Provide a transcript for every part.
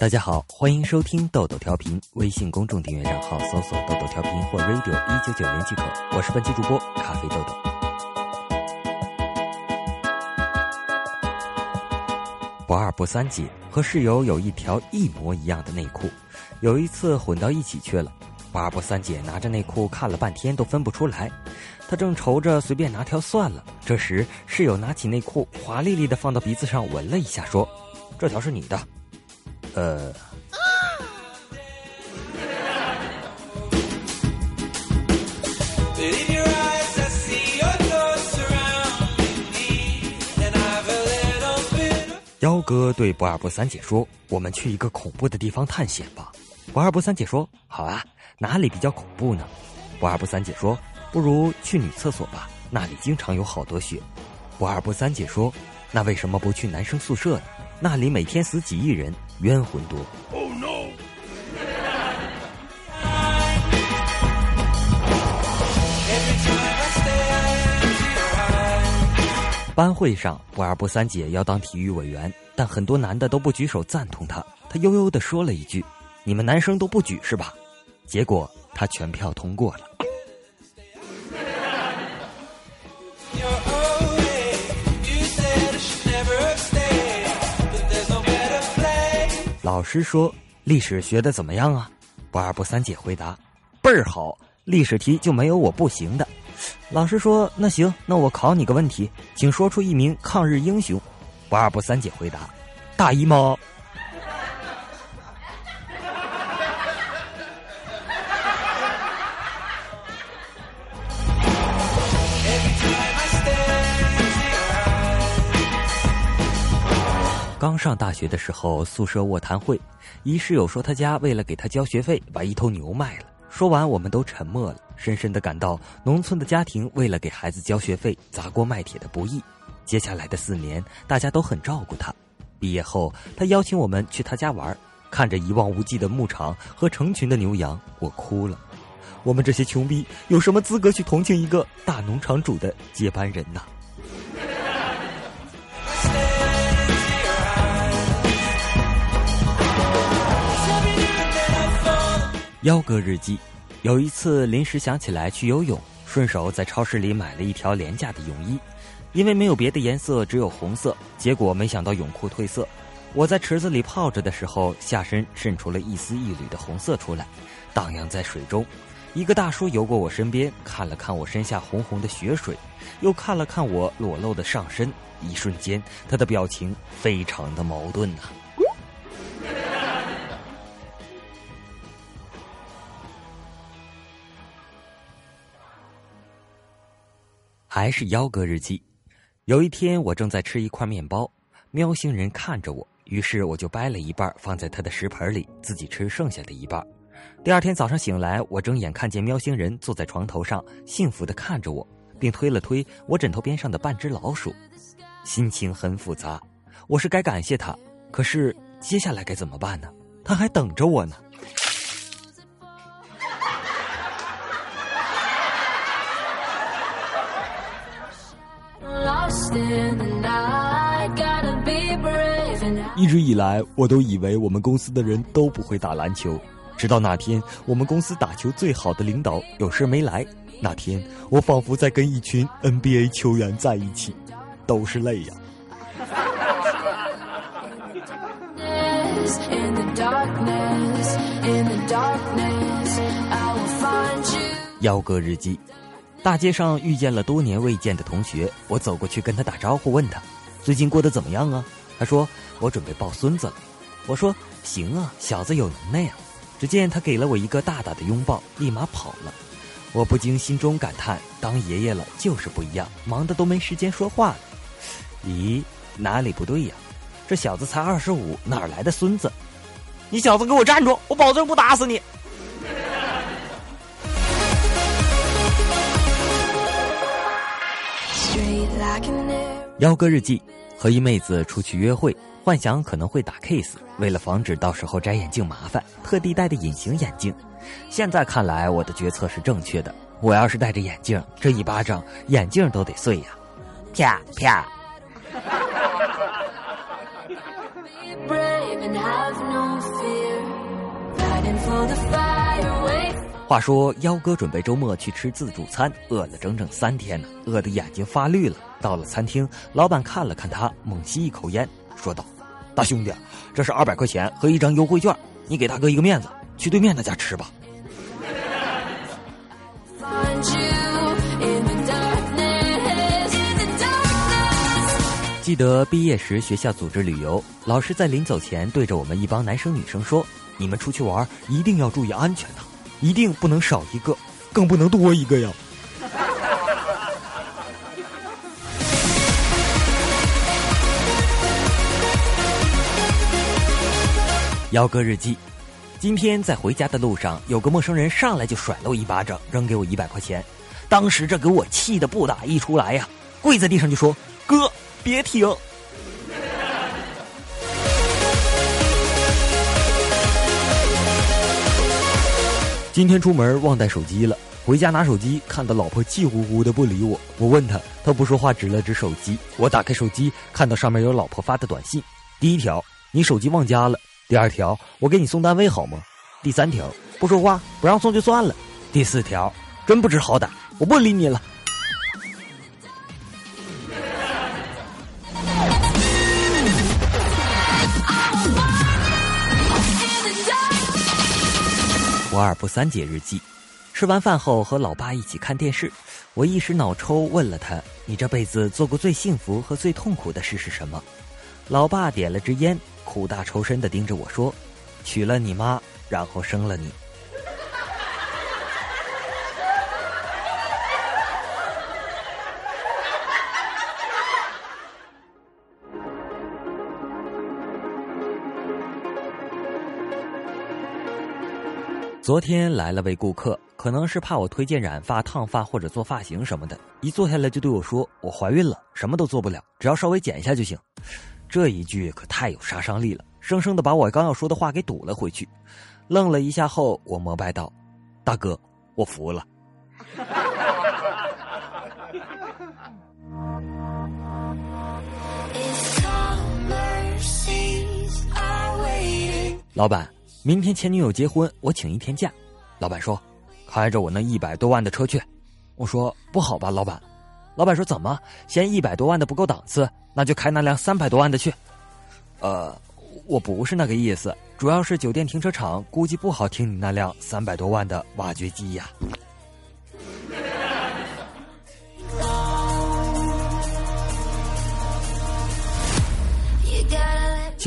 大家好，欢迎收听豆豆调频，微信公众订阅账号搜索“豆豆调频”或 “radio 一九九零”即可。我是本期主播咖啡豆豆。不二不三姐和室友有一条一模一样的内裤，有一次混到一起去了。不二不三姐拿着内裤看了半天都分不出来，她正愁着随便拿条算了。这时室友拿起内裤，华丽丽的放到鼻子上闻了一下，说：“这条是你的。”呃。幺哥对不二不三姐说：“我们去一个恐怖的地方探险吧。”不二不三姐说：“好啊，哪里比较恐怖呢？”不二不三姐说：“不如去女厕所吧，那里经常有好多血。”不二不三姐说：“那为什么不去男生宿舍呢？那里每天死几亿人，冤魂多。” Oh no！班会上，不二不三姐要当体育委员，但很多男的都不举手赞同她。她悠悠的说了一句。你们男生都不举是吧？结果她全票通过了。老师说：“历史学的怎么样啊？”不二不三姐回答：“倍儿好，历史题就没有我不行的。”老师说：“那行，那我考你个问题，请说出一名抗日英雄。”不二不三姐回答：“大姨妈。”刚上大学的时候，宿舍卧谈会，一室友说他家为了给他交学费，把一头牛卖了。说完，我们都沉默了，深深的感到农村的家庭为了给孩子交学费，砸锅卖铁的不易。接下来的四年，大家都很照顾他。毕业后，他邀请我们去他家玩，看着一望无际的牧场和成群的牛羊，我哭了。我们这些穷逼有什么资格去同情一个大农场主的接班人呢？幺哥日记，有一次临时想起来去游泳，顺手在超市里买了一条廉价的泳衣，因为没有别的颜色，只有红色。结果没想到泳裤褪色，我在池子里泡着的时候，下身渗出了一丝一缕的红色出来，荡漾在水中。一个大叔游过我身边，看了看我身下红红的血水，又看了看我裸露的上身，一瞬间，他的表情非常的矛盾呐。还是幺哥日记。有一天，我正在吃一块面包，喵星人看着我，于是我就掰了一半放在他的食盆里，自己吃剩下的一半。第二天早上醒来，我睁眼看见喵星人坐在床头上，幸福的看着我，并推了推我枕头边上的半只老鼠，心情很复杂。我是该感谢他，可是接下来该怎么办呢？他还等着我呢。一直以来，我都以为我们公司的人都不会打篮球，直到那天，我们公司打球最好的领导有事没来。那天，我仿佛在跟一群 NBA 球员在一起，都是泪呀。幺哥日记。大街上遇见了多年未见的同学，我走过去跟他打招呼，问他最近过得怎么样啊？他说我准备抱孙子了。我说行啊，小子有能耐啊。只见他给了我一个大大的拥抱，立马跑了。我不禁心中感叹：当爷爷了就是不一样，忙的都没时间说话了。咦，哪里不对呀？这小子才二十五，哪来的孙子？你小子给我站住！我保证不打死你。幺哥日记，和一妹子出去约会，幻想可能会打 kiss，为了防止到时候摘眼镜麻烦，特地戴的隐形眼镜。现在看来，我的决策是正确的。我要是戴着眼镜，这一巴掌眼镜都得碎呀！啪啪。话说，幺哥准备周末去吃自助餐，饿了整整三天呢，饿得眼睛发绿了。到了餐厅，老板看了看他，猛吸一口烟，说道：“大兄弟，这是二百块钱和一张优惠券，你给大哥一个面子，去对面那家吃吧。”记得毕业时学校组织旅游，老师在临走前对着我们一帮男生女生说：“你们出去玩一定要注意安全的。”一定不能少一个，更不能多一个呀！幺哥日记，今天在回家的路上，有个陌生人上来就甩了我一巴掌，扔给我一百块钱，当时这给我气的不打一出来呀，跪在地上就说：“哥，别停。”今天出门忘带手机了，回家拿手机，看到老婆气呼呼的不理我。我问他，他不说话，指了指手机。我打开手机，看到上面有老婆发的短信：第一条，你手机忘家了；第二条，我给你送单位好吗？第三条，不说话，不让送就算了；第四条，真不知好歹，我不理你了。不二不三节日记，吃完饭后和老爸一起看电视，我一时脑抽问了他：“你这辈子做过最幸福和最痛苦的事是什么？”老爸点了支烟，苦大仇深的盯着我说：“娶了你妈，然后生了你。”昨天来了位顾客，可能是怕我推荐染发、烫发或者做发型什么的，一坐下来就对我说：“我怀孕了，什么都做不了，只要稍微剪一下就行。”这一句可太有杀伤力了，生生的把我刚要说的话给堵了回去。愣了一下后，我膜拜道：“大哥，我服了。”老板。明天前女友结婚，我请一天假。老板说：“开着我那一百多万的车去。”我说：“不好吧，老板。”老板说：“怎么嫌一百多万的不够档次？那就开那辆三百多万的去。”呃，我不是那个意思，主要是酒店停车场估计不好停你那辆三百多万的挖掘机呀。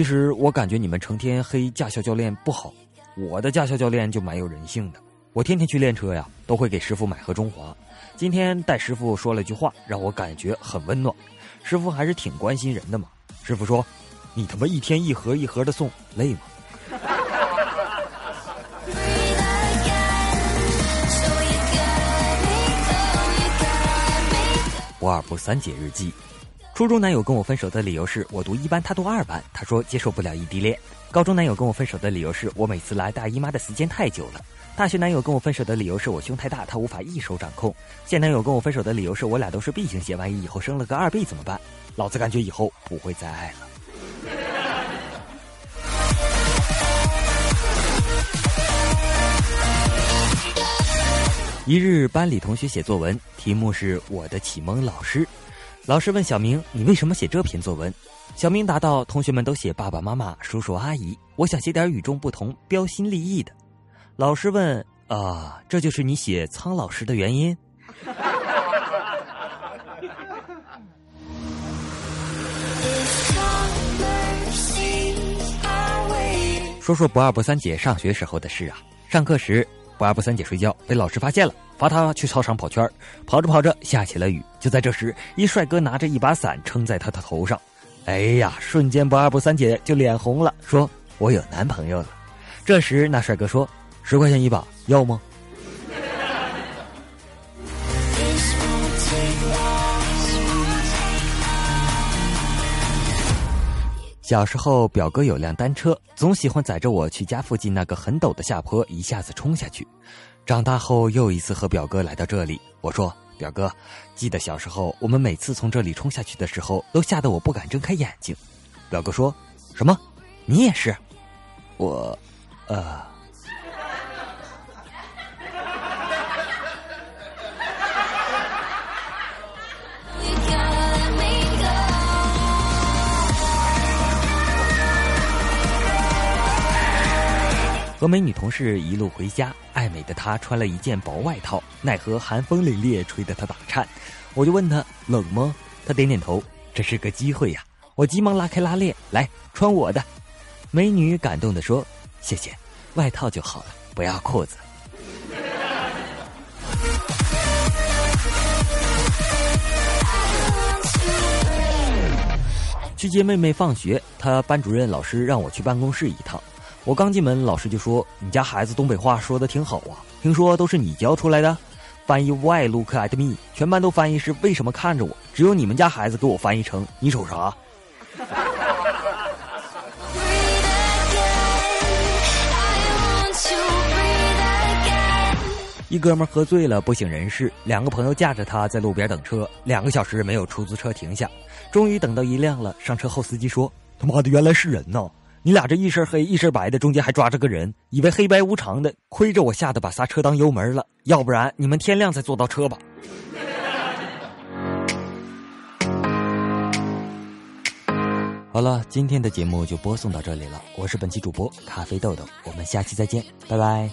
其实我感觉你们成天黑驾校教练不好，我的驾校教练就蛮有人性的。我天天去练车呀，都会给师傅买盒中华。今天带师傅说了句话，让我感觉很温暖。师傅还是挺关心人的嘛。师傅说：“你他妈一天一盒一盒的送，累吗？” 不二不三姐日记。初中男友跟我分手的理由是我读一班，他读二班。他说接受不了异地恋。高中男友跟我分手的理由是我每次来大姨妈的时间太久了。大学男友跟我分手的理由是我胸太大，他无法一手掌控。现男友跟我分手的理由是我俩都是 B 型血，万一以后生了个二 B 怎么办？老子感觉以后不会再爱了。一日班里同学写作文，题目是我的启蒙老师。老师问小明：“你为什么写这篇作文？”小明答道：“同学们都写爸爸妈妈、叔叔阿姨，我想写点与众不同、标新立异的。”老师问：“啊，这就是你写苍老师的原因？” 说说不二不三姐上学时候的事啊。上课时，不二不三姐睡觉被老师发现了。罚她去操场跑圈跑着跑着下起了雨。就在这时，一帅哥拿着一把伞撑在她的头上，哎呀，瞬间不二不三姐就脸红了，说：“我有男朋友了。”这时那帅哥说：“十块钱一把，要吗？”小时候，表哥有辆单车，总喜欢载着我去家附近那个很陡的下坡，一下子冲下去。长大后又一次和表哥来到这里，我说：“表哥，记得小时候我们每次从这里冲下去的时候，都吓得我不敢睁开眼睛。”表哥说：“什么？你也是？”我，呃。和美女同事一路回家，爱美的她穿了一件薄外套，奈何寒风凛冽，吹得她打颤。我就问她冷吗？她点点头，这是个机会呀。我急忙拉开拉链，来穿我的。美女感动地说：“谢谢，外套就好了，不要裤子。”去接妹妹放学，她班主任老师让我去办公室一趟。我刚进门，老师就说：“你家孩子东北话说的挺好啊，听说都是你教出来的。”翻译 Why look at me？全班都翻译是为什么看着我？只有你们家孩子给我翻译成你瞅啥？一哥们喝醉了不省人事，两个朋友架着他在路边等车，两个小时没有出租车停下，终于等到一辆了。上车后，司机说：“他妈的，原来是人呐！你俩这一身黑一身白的，中间还抓着个人，以为黑白无常的，亏着我吓得把刹车当油门了，要不然你们天亮再坐到车吧。”好了，今天的节目就播送到这里了。我是本期主播咖啡豆豆，我们下期再见，拜拜。